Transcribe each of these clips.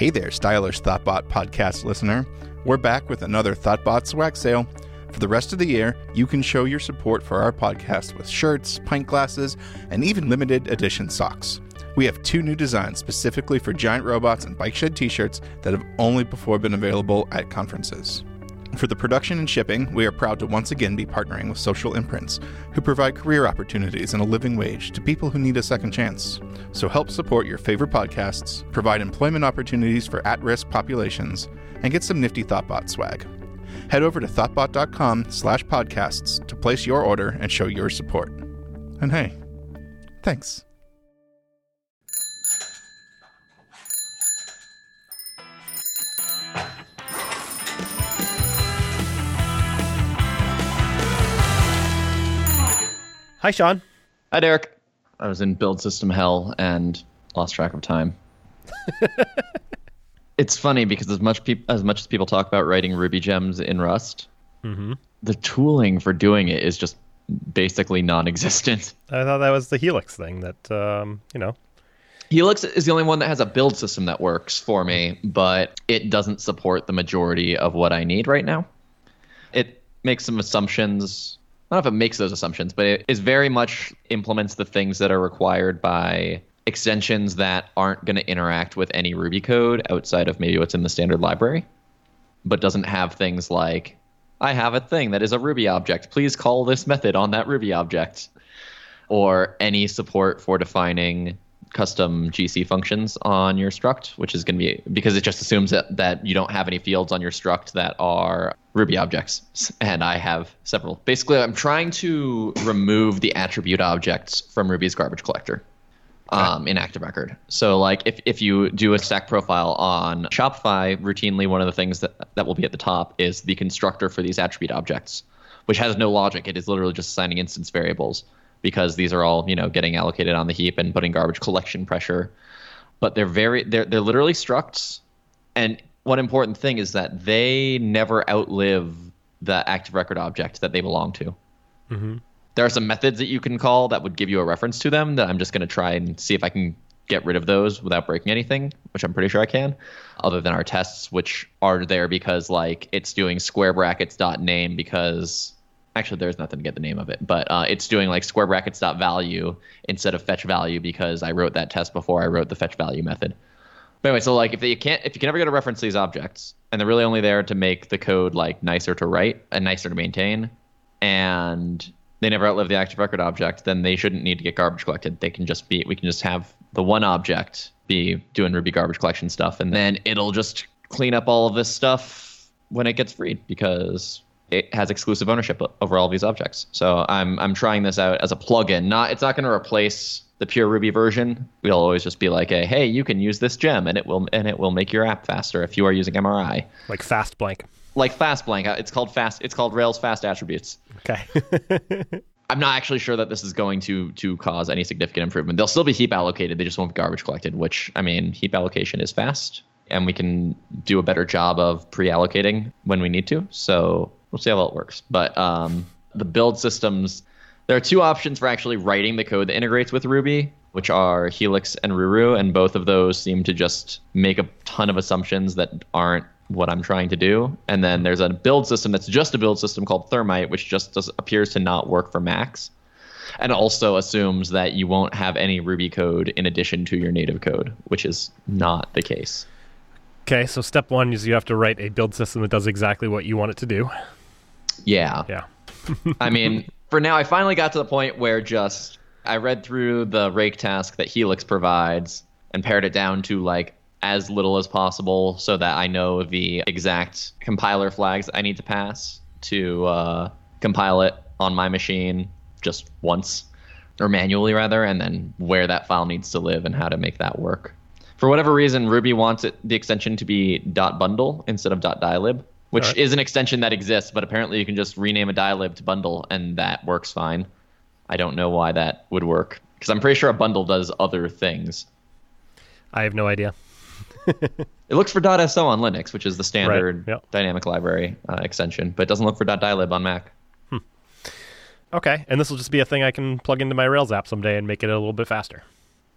Hey there, stylish Thoughtbot podcast listener. We're back with another Thoughtbot swag sale. For the rest of the year, you can show your support for our podcast with shirts, pint glasses, and even limited edition socks. We have two new designs specifically for giant robots and bike shed t shirts that have only before been available at conferences. For the production and shipping, we are proud to once again be partnering with Social Imprints, who provide career opportunities and a living wage to people who need a second chance. So help support your favorite podcasts, provide employment opportunities for at risk populations, and get some nifty Thoughtbot swag. Head over to thoughtbot.com slash podcasts to place your order and show your support. And hey, thanks. Hi, Sean. Hi, Derek. I was in build system hell and lost track of time. it's funny because as much peop- as much as people talk about writing Ruby gems in Rust, Mm-hmm. the tooling for doing it is just basically non-existent. I thought that was the Helix thing that, um, you know. Helix is the only one that has a build system that works for me, but it doesn't support the majority of what I need right now. It makes some assumptions. I don't know if it makes those assumptions, but it is very much implements the things that are required by extensions that aren't going to interact with any Ruby code outside of maybe what's in the standard library, but doesn't have things like, I have a thing that is a Ruby object. Please call this method on that Ruby object. Or any support for defining custom GC functions on your struct, which is going to be because it just assumes that, that you don't have any fields on your struct that are Ruby objects. And I have several. Basically, I'm trying to remove the attribute objects from Ruby's garbage collector um, in Active Record. So, like, if, if you do a stack profile on Shopify, routinely one of the things that, that will be at the top is the constructor for these attribute objects, which has no logic. It is literally just assigning instance variables because these are all you know getting allocated on the heap and putting garbage collection pressure. But they're very they're they're literally structs, and one important thing is that they never outlive the active record object that they belong to. Mm-hmm. There are some methods that you can call that would give you a reference to them that I'm just going to try and see if I can get rid of those without breaking anything, which I'm pretty sure I can, other than our tests, which are there because like it's doing square brackets dot name because actually there's nothing to get the name of it, but uh, it's doing like square brackets dot value instead of fetch value because I wrote that test before I wrote the fetch value method. But anyway, so like if you can't if you can never get a reference to these objects, and they're really only there to make the code like nicer to write and nicer to maintain, and they never outlive the active record object, then they shouldn't need to get garbage collected. They can just be we can just have the one object be doing Ruby garbage collection stuff, and then it'll just clean up all of this stuff when it gets freed because it has exclusive ownership over all these objects. So I'm I'm trying this out as a plugin. Not it's not going to replace the pure Ruby version. We'll always just be like, a, hey, you can use this gem, and it will and it will make your app faster if you are using MRI. Like fast blank. Like fast blank, uh, it's called fast. It's called Rails fast attributes. Okay. I'm not actually sure that this is going to to cause any significant improvement. They'll still be heap allocated. They just won't be garbage collected. Which I mean, heap allocation is fast, and we can do a better job of pre-allocating when we need to. So we'll see how it works. But um, the build systems, there are two options for actually writing the code that integrates with Ruby, which are Helix and Ruru, and both of those seem to just make a ton of assumptions that aren't what I'm trying to do. And then there's a build system that's just a build system called Thermite, which just does, appears to not work for Macs, and also assumes that you won't have any Ruby code in addition to your native code, which is not the case. okay, so step one is you have to write a build system that does exactly what you want it to do. Yeah. Yeah. I mean, for now, I finally got to the point where just I read through the rake task that Helix provides and pared it down to like as little as possible so that I know the exact compiler flags I need to pass to uh, compile it on my machine just once or manually rather, and then where that file needs to live and how to make that work. For whatever reason, Ruby wants it the extension to be .bundle instead of .dylib, which Alright. is an extension that exists, but apparently you can just rename a dylib to bundle and that works fine. I don't know why that would work because I'm pretty sure a bundle does other things. I have no idea. It looks for .so on Linux, which is the standard Right, yep. dynamic library uh, extension, but it doesn't look for .dylib on Mac. Okay, and this will just be a thing I can plug into my Rails app someday and make it a little bit faster.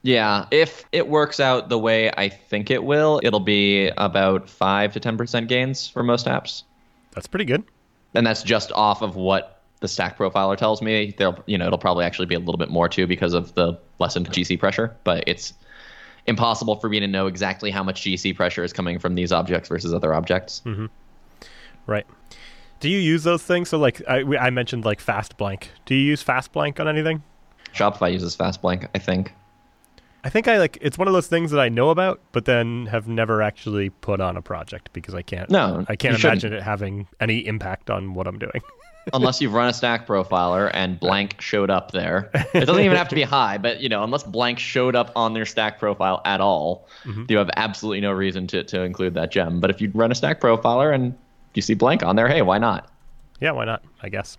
Yeah, if it works out the way I think it will, it'll be about 5 to 10% gains for most apps. That's pretty good. And that's just off of what the stack profiler tells me. There'll, you know, it'll probably actually be a little bit more too because of the lessened GC pressure, but it's impossible for me to know exactly how much GC pressure is coming from these objects versus other objects. Mm-hmm. Right. Do you use those things? So, like I, I mentioned, like fast blank. Do you use fast blank on anything? Shopify uses fast blank, I think. I think I like it's one of those things that I know about, but then have never actually put on a project because I can't. No, I can't imagine shouldn't. it having any impact on what I'm doing. unless you've run a stack profiler and blank showed up there. It doesn't even have to be high, but you know, unless blank showed up on their stack profile at all, mm-hmm. you have absolutely no reason to, to include that gem. But if you run a stack profiler and you see blank on there, hey, why not? yeah, why not? I guess.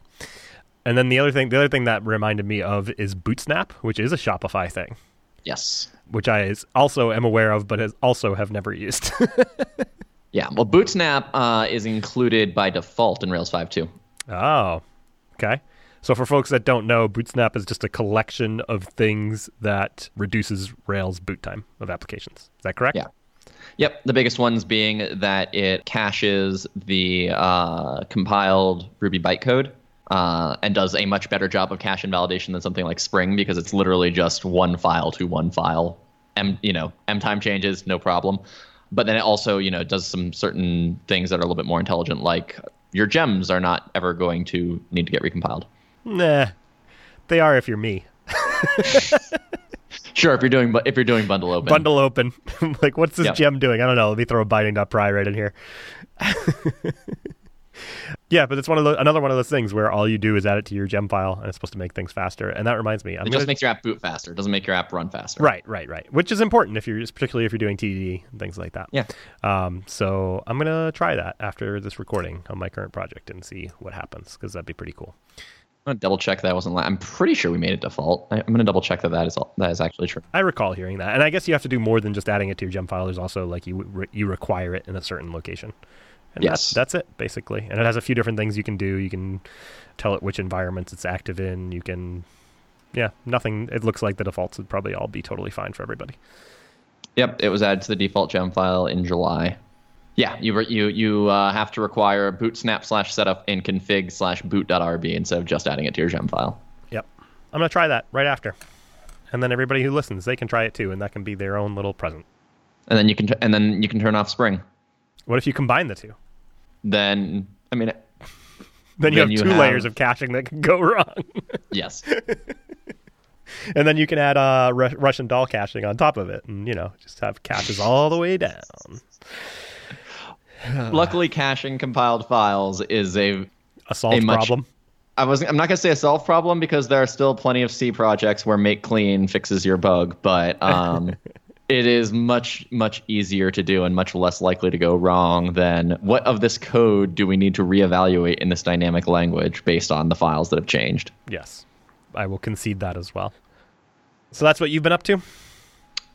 And then the other thing, the other thing that reminded me of is Bootsnap, which is a Shopify thing, Yes. which I is also am aware of, but has also have never used. Yeah. Well, Bootsnap uh, is included by default in Rails 5.2. Oh, okay. So for folks that don't know, Bootsnap is just a collection of things that reduces Rails boot time of applications. Is that correct? Yeah. Yep. The biggest ones being that it caches the uh, compiled Ruby bytecode uh, and does a much better job of cache invalidation than something like Spring because it's literally just one file to one file. M, you know, M time changes, no problem. But then it also, you know, does some certain things that are a little bit more intelligent, like your gems are not ever going to need to get recompiled. Nah, they are if you're me. Sure, if you're doing, if you're doing bundle open, Bundle open. like, what's this Yep. gem doing? I don't know. Let me throw a binding.pry right in here. yeah, but it's one of the, another one of those things where all you do is add it to your gem file, and it's supposed to make things faster. And that reminds me, I'm it gonna, just makes your app boot faster. It doesn't make your app run faster. right, right, right, which is important if you're particularly if you're doing TDD and things like that. Yeah. Um, so I'm gonna try that after this recording on my current project and see what happens because that'd be pretty cool. I'm gonna double check that I wasn't. La- I'm pretty sure we made it default. I, I'm gonna double check that that is all, that is actually true. I recall hearing that, and I guess you have to do more than just adding it to your gem file. There's also like you re- you require it in a certain location. And Yes. that's, that's it basically. And it has a few different things you can do. You can tell it which environments it's active in. You can, yeah, nothing. It looks like the defaults would probably all be totally fine for everybody. Yep, it was added to the default gem file in July. Yeah, you re- you you uh, have to require bootsnap slash setup in config slash boot.rb instead of just adding it to your gem file. Yep, I'm gonna try that right after, and then everybody who listens they can try it too, and that can be their own little present. And then you can t- and then you can turn off Spring. What if you combine the two? Then I mean, Then you Then have you two have- layers of caching that can go wrong. yes, and then you can add uh, Ru- Russian doll caching on top of it, and you know just have caches all the way down. luckily caching compiled files is a A solved A much- problem. I was I'm not gonna say a solved problem because there are still plenty of C projects where make clean fixes your bug, but um, it is much much easier to do and much less likely to go wrong than what of this code do we need to reevaluate in this dynamic language based on the files that have changed. Yes, I will concede that as well. So that's what you've been up to.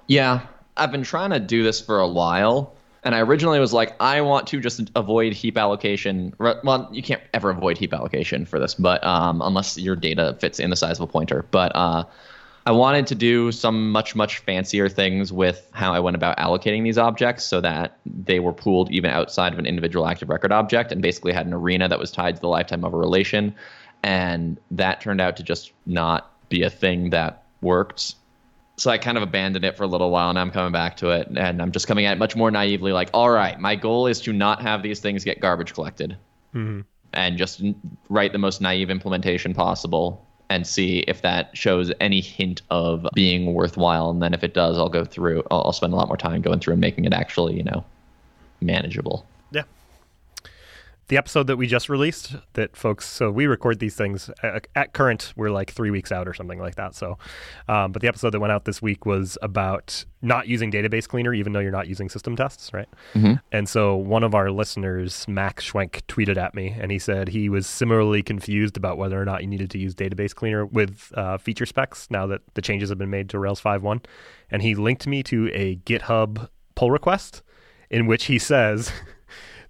Yeah, I've been trying to do this for a while. And I originally was like, I want to just avoid heap allocation. Well, you can't ever avoid heap allocation for this, but um, unless your data fits in the size of a pointer. But uh, I wanted to do some much, much fancier things with how I went about allocating these objects so that they were pooled even outside of an individual active record object and basically had an arena that was tied to the lifetime of a relation. And that turned out to just not be a thing that worked. So I kind of abandoned it for a little while, and I'm coming back to it, and I'm just coming at it much more naively, like, all right, my goal is to not have these things get garbage collected, mm-hmm. and just write the most naive implementation possible, and see if that shows any hint of being worthwhile, and then if it does, I'll go through, I'll, spend a lot more time going through and making it actually, you know, manageable. The episode that we just released, that folks, so we record these things at, at current, we're like three weeks out or something like that. So, um, but the episode that went out this week was about not using database cleaner, even though you're not using system tests, right? And so one of our listeners, Max Schwenk, tweeted at me and he said he was similarly confused about whether or not you needed to use database cleaner with uh, feature specs now that the changes have been made to Rails 5.1. And he linked me to a GitHub pull request in which he says,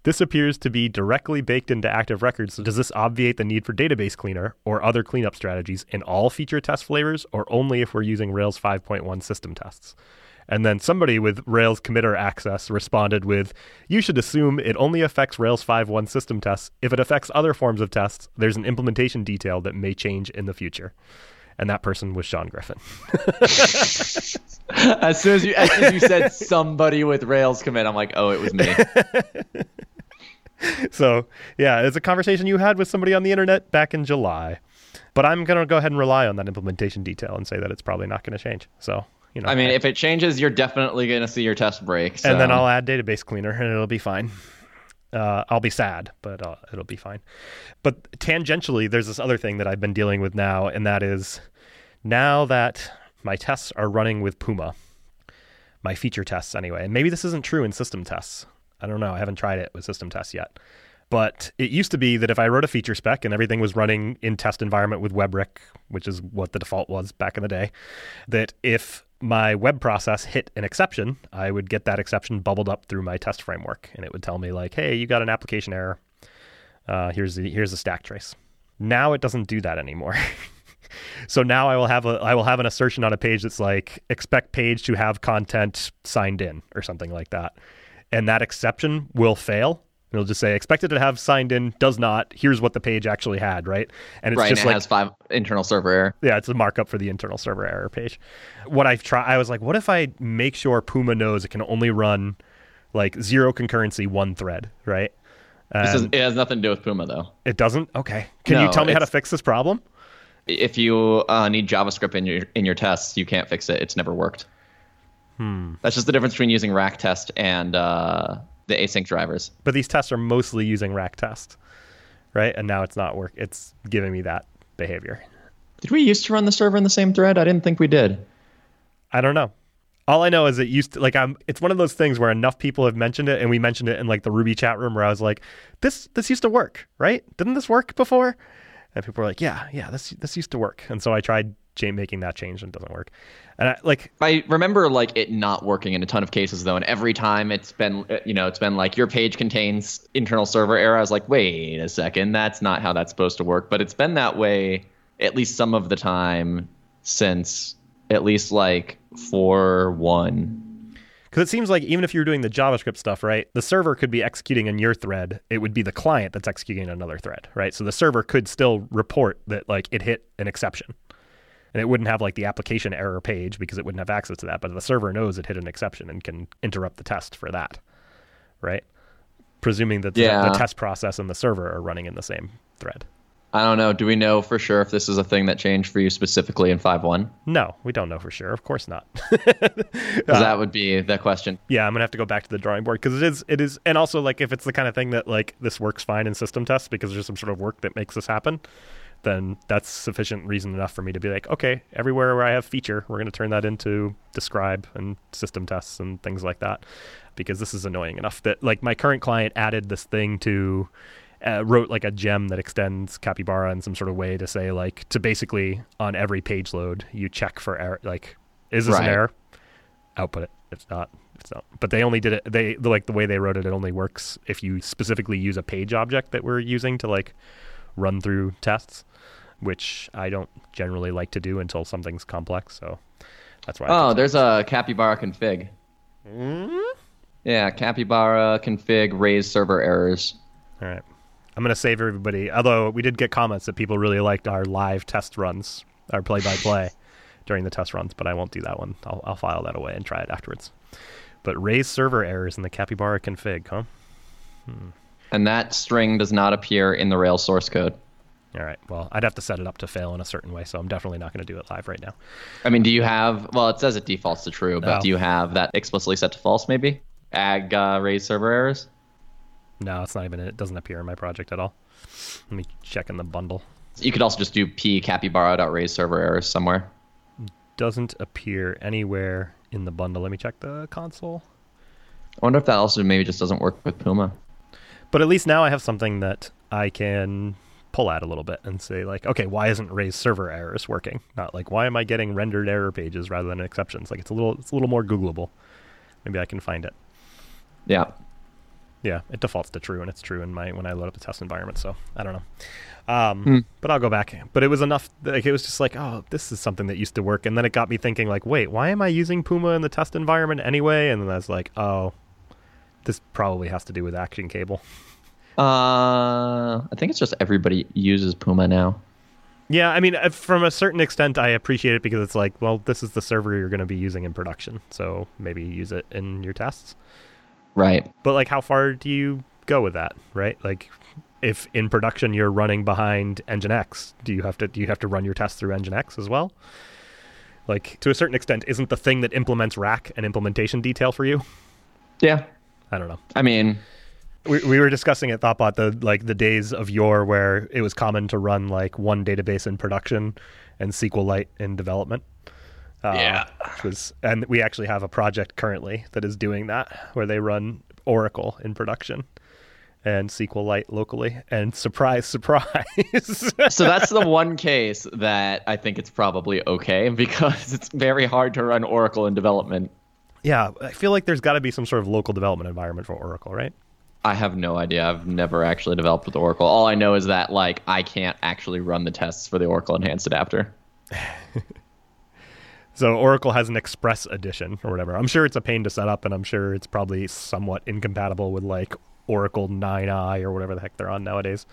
This appears to be directly baked into active records. So does this obviate the need for database cleaner or other cleanup strategies in all feature test flavors or only if we're using Rails 5.1 system tests? And then somebody with Rails committer access responded with, You should assume it only affects Rails 5.1 system tests. If it affects other forms of tests, there's an implementation detail that may change in the future. And that person was Sean Griffin. as soon as you as soon as you said somebody with Rails commit, I'm like, oh, it was me. so yeah, it's a conversation you had with somebody on the internet back in July. But I'm gonna go ahead and rely on that implementation detail and say that it's probably not going to change. So you know, I mean, if it changes, you're definitely going to see your test break. So. And then I'll add database cleaner, and it'll be fine. Uh, I'll be sad, but uh, it'll be fine. But tangentially, there's this other thing that I've been dealing with now, and that is now that my tests are running with Puma, my feature tests anyway. And maybe this isn't true in system tests. I don't know. I haven't tried it with system tests yet. But it used to be that if I wrote a feature spec and everything was running in test environment with WEBrick, which is what the default was back in the day, that if my web process hit an exception, I would get that exception bubbled up through my test framework, and it would tell me like, "Hey, you got an application error. Uh, here's the here's the stack trace." Now it doesn't do that anymore. so now I will have a I will have an assertion on a page that's like expect page to have content signed in or something like that, and that exception will fail It'll just say expected to have signed in, does not. Here's what the page actually had, right? And it's right, just and it like, has five internal server error. Yeah, it's a markup for the internal server error page. What I've tried, I was like, what if I make sure Puma knows it can only run like zero concurrency, one thread, right? Is, it has nothing to do with Puma though. It doesn't. Okay. Can no, you tell me how to fix this problem? If you uh, need JavaScript in your in your tests, you can't fix it. It's never worked. Hmm. That's just the difference between using rack test and uh, the async drivers. But these tests are mostly using rack test, right? And now it's not work. It's giving me that behavior. Did we used to run the server in the same thread? I didn't think we did. I don't know. All I know is it used to like I'm. It's one of those things where enough people have mentioned it, and we mentioned it in like the Ruby chat room where I was like, "This this used to work, right? Didn't this work before?" And people were like, "Yeah, yeah, this this used to work." And so I tried making that change and it doesn't work. And I, like I remember like it not working in a ton of cases though, and every time it's been you know it's been like your page contains internal server error. I was like, wait a second, that's not how that's supposed to work. But it's been that way at least some of the time since at least like four one. Because it seems like even if you're doing the JavaScript stuff, right, the server could be executing in your thread. It would be the client that's executing another thread, right? So the server could still report that like it hit an exception and it wouldn't have like the application error page because it wouldn't have access to that. But the server knows it hit an exception and can interrupt the test for that, right? Presuming that the, yeah. the test process and the server are running in the same thread. I don't know. Do we know for sure if this is a thing that changed for you specifically in 5.1? No, we don't know for sure. Of course not. uh, that would be the question. Yeah, I'm gonna have to go back to the drawing board because it is, it is, and also like if it's the kind of thing that like this works fine in system tests because there's some sort of work that makes this happen, then that's sufficient reason enough for me to be like, okay, everywhere where I have feature, we're going to turn that into describe and system tests and things like that, because this is annoying enough that like my current client added this thing to uh, wrote like a gem that extends capybara in some sort of way to say like to basically on every page load you check for error like is this right. an error? Output it. It's not it's not. But they only did it they like the way they wrote it it only works if you specifically use a page object that we're using to like run through tests which I don't generally like to do until something's complex. So that's why. Oh, there's a Capybara config. Mm-hmm. Yeah, Capybara config raise server errors. All right. I'm going to save everybody. Although we did get comments that people really liked our live test runs, our play by play during the test runs, but I won't do that one. I'll, I'll file that away and try it afterwards. But raise server errors in the Capybara config, huh? Hmm. And that string does not appear in the Rails source code. All right. Well, I'd have to set it up to fail in a certain way, so I'm definitely not going to do it live right now. I mean, do you have? Well, it says it defaults to true, but no. do you have that explicitly set to false? Maybe ag uh, raise server errors. No, it's not even. It doesn't appear in my project at all. Let me check in the bundle. You could also just do p capybara.raise server errors somewhere. Doesn't appear anywhere in the bundle. Let me check the console. I wonder if that also maybe just doesn't work with Puma. But at least now I have something that I can pull at a little bit and say like, okay, why isn't raise server errors working? Not like why am I getting rendered error pages rather than exceptions? Like it's a little it's a little more Googleable. Maybe I can find it. Yeah. Yeah, it defaults to true, and it's true in my when I load up the test environment. So I don't know, um, but I'll go back. But it was enough. Like it was just like, oh, this is something that used to work, and then it got me thinking, like, wait, why am I using Puma in the test environment anyway? And then I was like, oh, this probably has to do with Action Cable. Uh, I think it's just everybody uses Puma now. Yeah, I mean, uh, from a certain extent, I appreciate it because it's like, well, this is the server you're going to be using in production, so maybe use it in your tests. Right. But like, how far do you go with that? Right? Like, if in production you're running behind Nginx, do you have to do you have to run your tests through Nginx as well? Like, to a certain extent, isn't the thing that implements rack an implementation detail for you? Yeah. I don't know. I mean, we, we were discussing at Thoughtbot the like the days of yore where it was common to run like one database in production and SQLite in development. Uh, Yeah. which was and we actually have a project currently that is doing that where they run Oracle in production and SQLite locally. And surprise, surprise, so that's the one case that I think it's probably okay because it's very hard to run Oracle in development. Yeah, I feel like there's got to be some sort of local development environment for Oracle, right? I have no idea. I've never actually developed with Oracle. All I know is that like I can't actually run the tests for the Oracle Enhanced Adapter. So Oracle has an Express edition or whatever. I'm sure it's a pain to set up, and I'm sure it's probably somewhat incompatible with like Oracle 9i or whatever the heck they're on nowadays.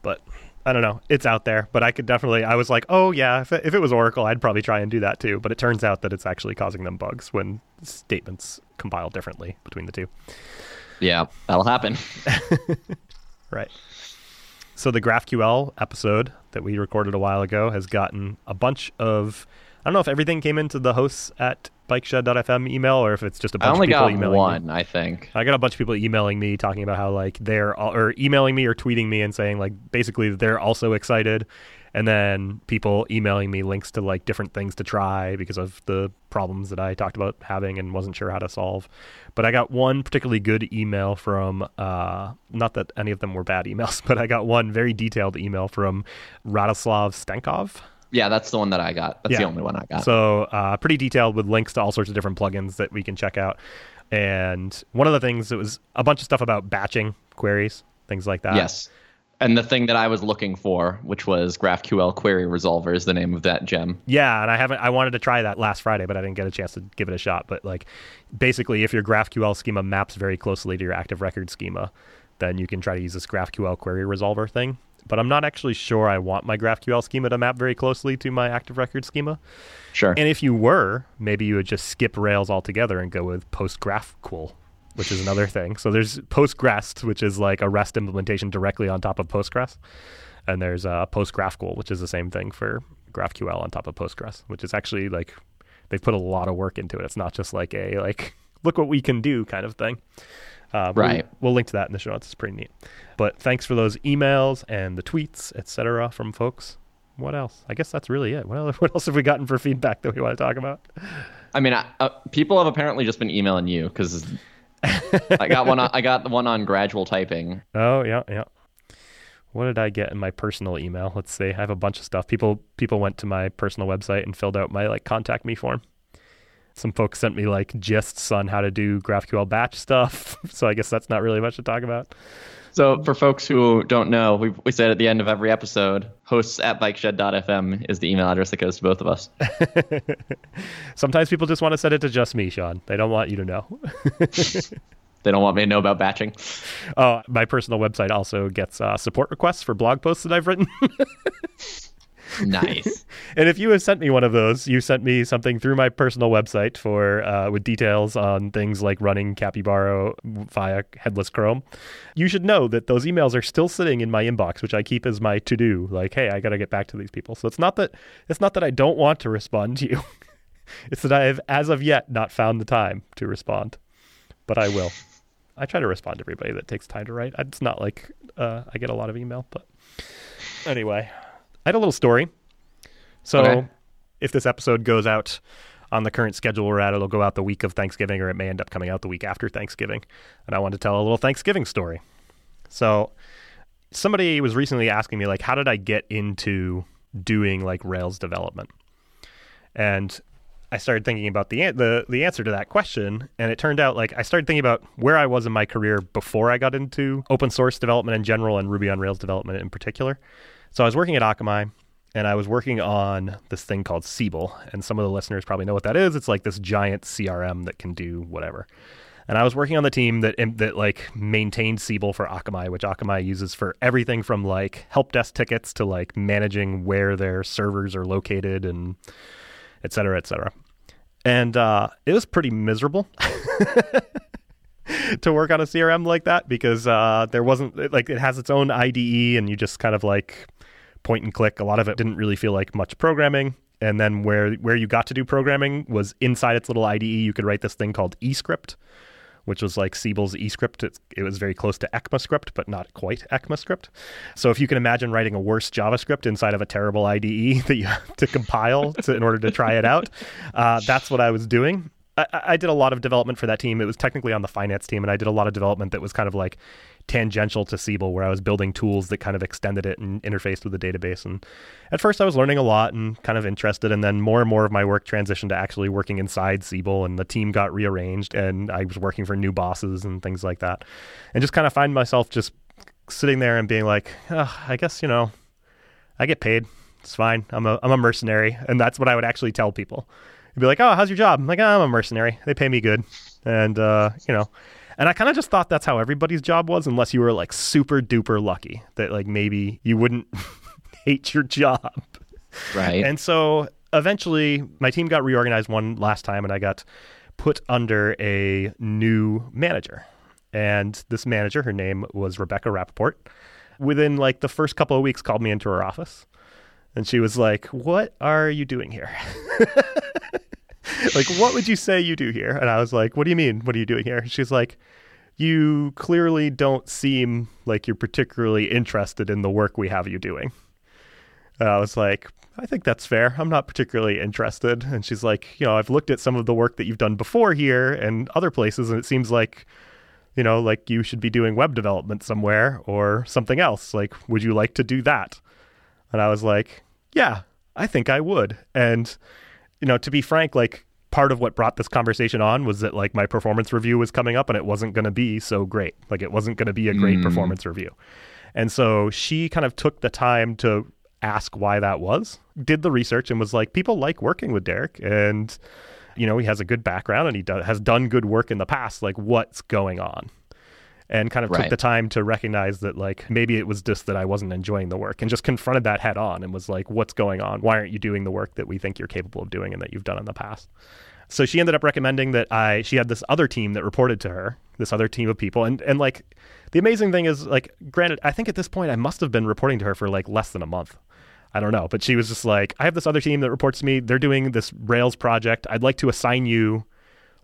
But I don't know. It's out there, but I could definitely. I was like, oh yeah, if it, if it was Oracle, I'd probably try and do that too. But it turns out that it's actually causing them bugs when statements compile differently between the two. Yeah, that'll happen. Right. So the GraphQL episode that we recorded a while ago has gotten a bunch of. I don't know if everything came into the hosts at bikeshed.fm email or if it's just a I bunch only of people got emailing me. one, I think. I got a bunch of people emailing me talking about how like they're all, or emailing me or tweeting me and saying like basically they're also excited, and then people emailing me links to like different things to try because of the problems that I talked about having and wasn't sure how to solve. But I got one particularly good email from uh, not that any of them were bad emails, but I got one very detailed email from Radoslav Stankov. Yeah, that's the one that I got. That's the only one I got. So uh, pretty detailed with links to all sorts of different plugins that we can check out. And one of the things that was a bunch of stuff about batching queries, things like that. yes. And the thing that I was looking for, which was GraphQL Query Resolver, is the name of that gem. Yeah, and I haven't. I wanted to try that last Friday, but I didn't get a chance to give it a shot. But like, basically, if your GraphQL schema maps very closely to your active record schema, then you can try to use this GraphQL query resolver thing. But I'm not actually sure I want my GraphQL schema to map very closely to my active record schema. Sure. And if you were, maybe you would just skip Rails altogether and go with PostGraphQL, which is another thing. So there's PostgREST, which is like a REST implementation directly on top of Postgres, and there's uh, PostGraphQL, which is the same thing for GraphQL on top of Postgres, which is actually like they've put a lot of work into it. It's not just like a like look what we can do kind of thing. Uh, we'll- Right. We'll, link to that in the show notes. It's pretty neat. But thanks for those emails and the tweets, etc., from folks. What else? I guess that's really it. What else, what else have we gotten for feedback that we want to talk about? I mean, I, uh, people have apparently just been emailing you because I got one. On, I got the one on gradual typing. Oh yeah, yeah. What did I get in my personal email? Let's see. I have a bunch of stuff. People people went to my personal website and filled out my like contact me form. Some folks sent me like gists on how to do GraphQL batch stuff. so I guess that's not really much to talk about. So, for folks who don't know, we, we said at the end of every episode, hosts at bikeshed.fm is the email address that goes to both of us. Sometimes people just want to send it to just me, Sean. They don't want you to know. They don't want me to know about batching. Oh, my personal website also gets uh, support requests for blog posts that I've written. Nice. And if you have sent me one of those, you sent me something through my personal website for uh, with details on things like running Capybara via headless Chrome. You should know that those emails are still sitting in my inbox, which I keep as my to do. Like, hey, I got to get back to these people. So it's not that it's not that I don't want to respond to you. it's that I have, as of yet, not found the time to respond, but I will. I try to respond to everybody that takes time to write. It's not like uh, I get a lot of email, but anyway, I had a little story. So, Okay. if this episode goes out on the current schedule we're at, it'll go out the week of Thanksgiving, or it may end up coming out the week after Thanksgiving. And I want to tell a little Thanksgiving story. So, somebody was recently asking me, like, how did I get into doing like Rails development? And I started thinking about the the the answer to that question, and it turned out like I started thinking about where I was in my career before I got into open source development in general and Ruby on Rails development in particular. So I was working at Akamai, and I was working on this thing called Siebel, and some of the listeners probably know what that is. It's like this giant CRM that can do whatever. And I was working on the team that that like maintained Siebel for Akamai, which Akamai uses for everything from like help desk tickets to like managing where their servers are located and et cetera, et cetera. And uh, it was pretty miserable to work on a CRM like that because uh, there wasn't like it has its own IDE and you just kind of like point and click. A lot of it didn't really feel like much programming. And then where where you got to do programming was inside its little IDE. You could write this thing called eScript, which was like Siebel's eScript. It, it was very close to ECMAScript, but not quite ECMAScript. So if you can imagine writing a worse JavaScript inside of a terrible IDE that you have to compile to, in order to try it out, uh, that's what I was doing. I, I did a lot of development for that team. It was technically on the finance team, and I did a lot of development that was kind of like tangential to Siebel, where I was building tools that kind of extended it and interfaced with the database. And at first, I was learning a lot and kind of interested, and then more and more of my work transitioned to actually working inside Siebel, and the team got rearranged, and I was working for new bosses and things like that, and just kind of find myself just sitting there and being like, oh, I guess you know, I get paid. It's fine. I'm a I'm a mercenary, and that's what I would actually tell people. Be like, "Oh, how's your job?" I'm like, oh, "I'm a mercenary. They pay me good," and uh, you know, and I kind of just thought that's how everybody's job was, unless you were like super duper lucky that like maybe you wouldn't hate your job. Right. And so eventually my team got reorganized one last time and I got put under a new manager. And this manager, her name was Rebecca Rappaport, within like the first couple of weeks called me into her office. And she was like, What are you doing here? like, what would you say you do here? And I was like, What do you mean? What are you doing here? She's like, You clearly don't seem like you're particularly interested in the work we have you doing. And I was like, I think that's fair. I'm not particularly interested. And she's like, You know, I've looked at some of the work that you've done before here and other places, and it seems like, you know, like you should be doing web development somewhere or something else. Like, would you like to do that? And I was like, Yeah, I think I would. And you know, to be frank, like part of what brought this conversation on was that like my performance review was coming up and it wasn't going to be so great. Like it wasn't going to be a great mm. performance review. And so she kind of took the time to ask why that was, did the research and was like, people like working with Derek and you know, he has a good background and he do- has done good work in the past. Like what's going on? And kind of right. took the time to recognize that like maybe it was just that I wasn't enjoying the work and just confronted that head on and was like, what's going on? Why aren't you doing the work that we think you're capable of doing and that you've done in the past? So she ended up recommending that I she had this other team that reported to her, this other team of people. And and like the amazing thing is like granted, I think at this point I must have been reporting to her for like less than a month. I don't know, but she was just like, I have this other team that reports to me. They're doing this Rails project. I'd like to assign you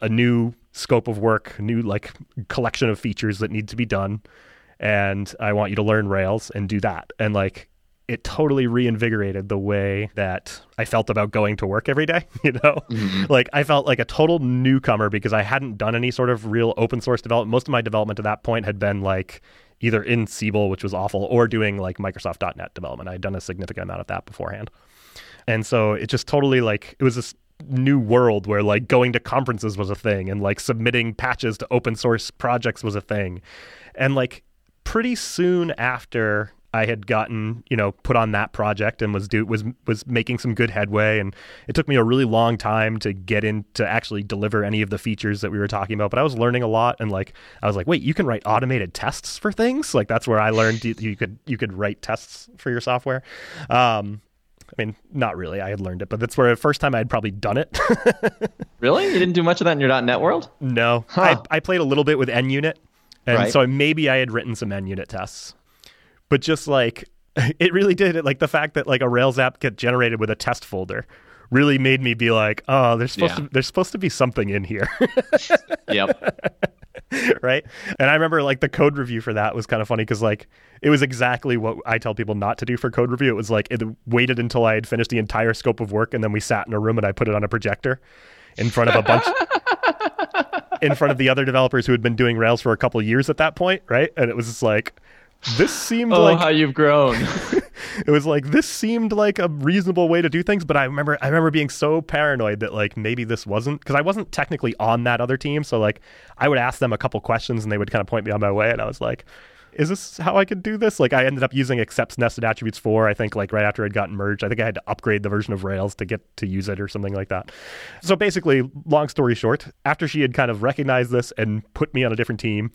a new scope of work, new like collection of features that need to be done, and I want you to learn Rails and do that. And like it totally reinvigorated the way that I felt about going to work every day. You know, mm-hmm. like I felt like a total newcomer because I hadn't done any sort of real open source development. Most of my development to that point had been like either in Siebel, which was awful, or doing like Microsoft.NET development. I'd done a significant amount of that beforehand. And so it just totally like it was this new world where like going to conferences was a thing and like submitting patches to open source projects was a thing. And like pretty soon after I had gotten, you know, put on that project and was do was was making some good headway and it took me a really long time to get in to actually deliver any of the features that we were talking about, but I was learning a lot and like I was like, "Wait, you can write automated tests for things?" Like that's where I learned you, you could you could write tests for your software. Um, I mean, not really. I had learned it, but that's where the first time I had probably done it. really? You didn't do much of that in your .NET world? No. Huh. I, I played a little bit with NUnit, and right. so maybe I had written some NUnit tests. But just like, it really did it. Like the fact that like a Rails app get generated with a test folder really made me be like, oh, there's supposed yeah. to there's supposed to be something in here. yep. right? And I remember like the code review for that was kind of funny because like it was exactly what I tell people not to do for code review. It was like it waited until I had finished the entire scope of work and then we sat in a room and I put it on a projector in front of a bunch in front of the other developers who had been doing Rails for a couple years at that point, right? And it was just like this seemed oh, like how you've grown. it was like this seemed like a reasonable way to do things, but I remember I remember being so paranoid that like maybe this wasn't because I wasn't technically on that other team, so like I would ask them a couple questions and they would kind of point me on my way, and I was like, is this how I could do this? Like I ended up using accepts nested attributes for, I think like right after it gotten merged. I think I had to upgrade the version of Rails to get to use it or something like that. So basically, long story short, after she had kind of recognized this and put me on a different team,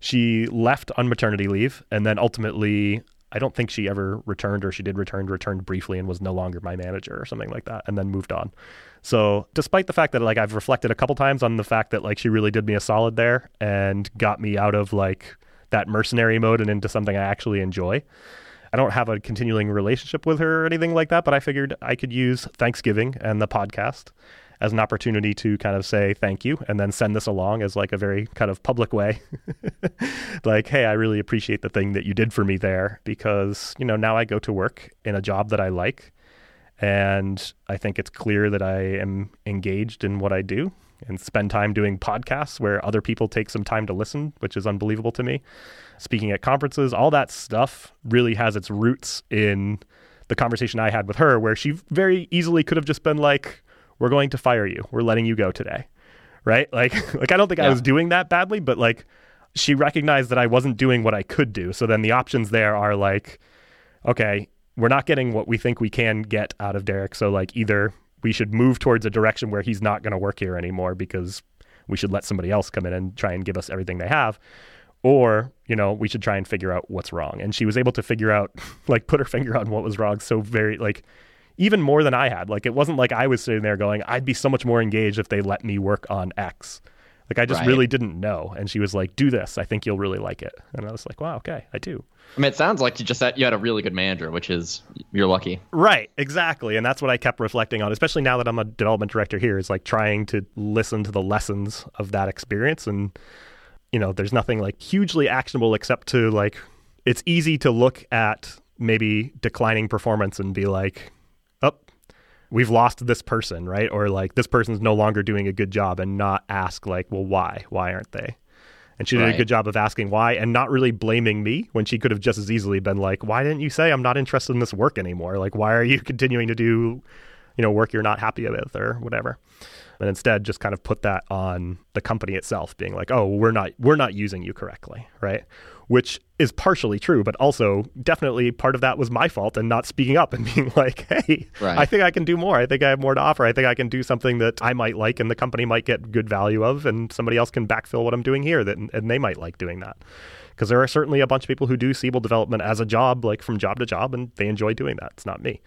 she left on maternity leave and then ultimately I don't think she ever returned or she did return, returned briefly and was no longer my manager or something like that and then moved on. So, despite the fact that like I've reflected a couple times on the fact that like she really did me a solid there and got me out of like that mercenary mode and into something I actually enjoy. I don't have a continuing relationship with her or anything like that, but I figured I could use Thanksgiving and the podcast as an opportunity to kind of say thank you and then send this along as like a very kind of public way. like, hey, I really appreciate the thing that you did for me there because, you know, now I go to work in a job that I like. And I think it's clear that I am engaged in what I do and spend time doing podcasts where other people take some time to listen, which is unbelievable to me. Speaking at conferences, all that stuff really has its roots in the conversation I had with her, where she very easily could have just been like, We're going to fire you. We're letting you go today. Right? Like, like I don't think yeah. I was doing that badly, but like she recognized that I wasn't doing what I could do. So then the options there are like, okay, we're not getting what we think we can get out of Derek. So like either we should move towards a direction where he's not going to work here anymore because we should let somebody else come in and try and give us everything they have or you know we should try and figure out what's wrong and she was able to figure out like put her finger on what was wrong so very like even more than i had. Like it wasn't like i was sitting there going i'd be so much more engaged if they let me work on x. Like i just right. really didn't know. And she was like do this. I think you'll really like it. And i was like wow okay. I do. I mean, it sounds like you just had, you had a really good manager, which is you're lucky. Right, exactly, and that's what I kept reflecting on, especially now that I'm a development director here. Is like trying to listen to the lessons of that experience, and you know, there's nothing like hugely actionable except to like it's easy to look at maybe declining performance and be like, we've lost this person, right? Or like this person's no longer doing a good job, and not ask like, well, why? Why aren't they? And she did right. a good job of asking why and not really blaming me when she could have just as easily been like, why didn't you say I'm not interested in this work anymore? Like, why are you continuing to do, you know, work you're not happy with or whatever? And instead just kind of put that on the company itself, being like, oh, we're not we're not using you correctly, right? which is partially true, but also definitely part of that was my fault and not speaking up and being like, hey, right. I think I can do more. I think I have more to offer. I think I can do something that I might like and the company might get good value of, and somebody else can backfill what I'm doing here that and they might like doing that. Because there are certainly a bunch of people who do Siebel development as a job, like from job to job, and they enjoy doing that. It's not me.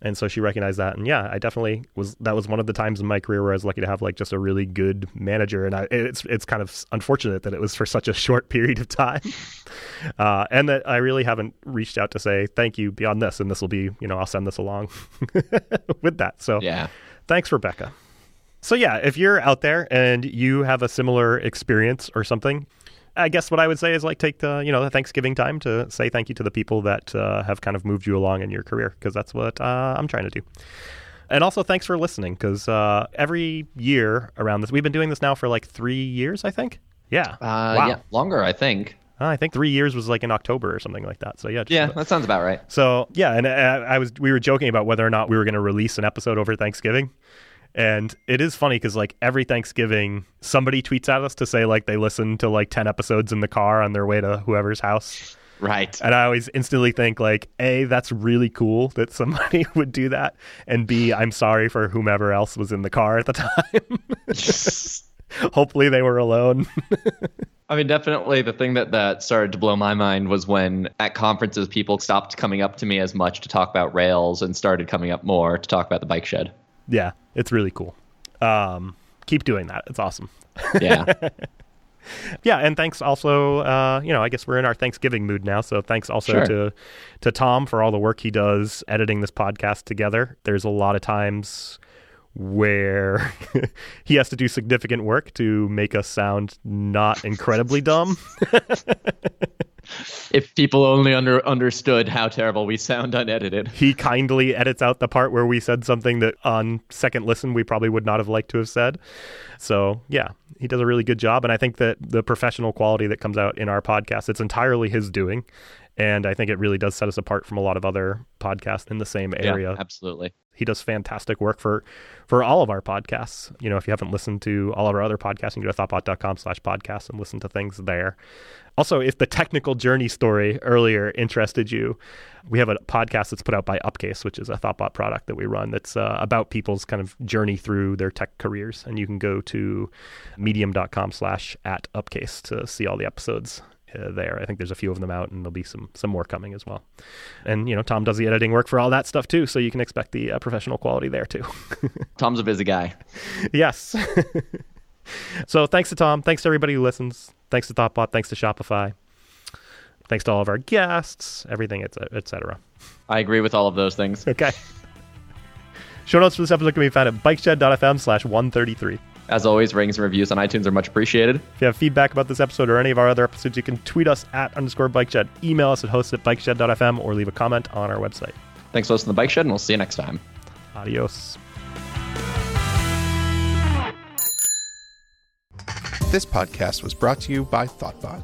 And so she recognized that. And yeah, I definitely was, that was one of the times in my career where I was lucky to have like just a really good manager. And I, it's, it's kind of unfortunate that it was for such a short period of time. Uh, and that I really haven't reached out to say thank you beyond this. And this will be, you know, I'll send this along with that. So yeah, thanks, Rebecca. So yeah, if you're out there and you have a similar experience or something, I guess what I would say is like take the you know the Thanksgiving time to say thank you to the people that uh, have kind of moved you along in your career because that's what uh, I'm trying to do. And also thanks for listening because uh, every year around this, we've been doing this now for like three years, I think. Yeah. Uh, wow. Yeah, longer, I think. Uh, I think three years was like in October or something like that. So yeah, yeah, that sounds about right. So yeah, and I, uh, I was we were joking about whether or not we were going to release an episode over Thanksgiving, and it is funny because like every Thanksgiving, somebody tweets at us to say like they listened to like 10 episodes in the car on their way to whoever's house. Right. And I always instantly think like, A, that's really cool that somebody would do that. And B, I'm sorry for whomever else was in the car at the time. Hopefully they were alone. I mean, definitely the thing that, that started to blow my mind was when at conferences people stopped coming up to me as much to talk about Rails and started coming up more to talk about the bike shed. Yeah, it's really cool. Um, keep doing that. It's awesome. Yeah. yeah, and thanks also. Uh, you know, I guess we're in our Thanksgiving mood now, so thanks also sure. to to Tom for all the work he does editing this podcast together. There's a lot of times where he has to do significant work to make us sound not incredibly dumb. If people only under understood how terrible we sound unedited. He kindly edits out the part where we said something that on second listen we probably would not have liked to have said. So, yeah, he does a really good job and I think that the professional quality that comes out in our podcast it's entirely his doing And I think it really does set us apart from a lot of other podcasts in the same area. Yeah, absolutely. He does fantastic work for for all of our podcasts. You know, if you haven't listened to all of our other podcasts, you can go to thoughtbot.com slash podcast and listen to things there. Also, if the technical journey story earlier interested you, we have a podcast that's put out by Upcase, which is a Thoughtbot product that we run that's uh, about people's kind of journey through their tech careers. And you can go to medium.com slash at Upcase to see all the episodes uh, there. I think there's a few of them out, and there'll be some some more coming as well. And you know, Tom does the editing work for all that stuff too, so you can expect the uh, professional quality there too. Tom's a busy guy. yes. so thanks to Tom. Thanks to everybody who listens. Thanks to Thoughtbot. Thanks to Shopify. Thanks to all of our guests. Everything, etc. I agree with all of those things. Okay. Show notes for this episode can be found at bikeshed.fm slash 133. As always, ratings and reviews on iTunes are much appreciated. If you have feedback about this episode or any of our other episodes, you can tweet us at underscore bikeshed, email us at host at bikeshed.fm, or leave a comment on our website. Thanks for listening to The Bike Shed, and we'll see you next time. Adios. This podcast was brought to you by Thoughtbot.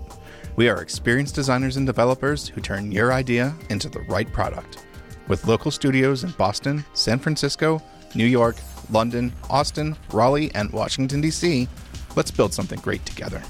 We are experienced designers and developers who turn your idea into the right product. With local studios in Boston, San Francisco, New York, London, Austin, Raleigh, and Washington, D.C., let's build something great together.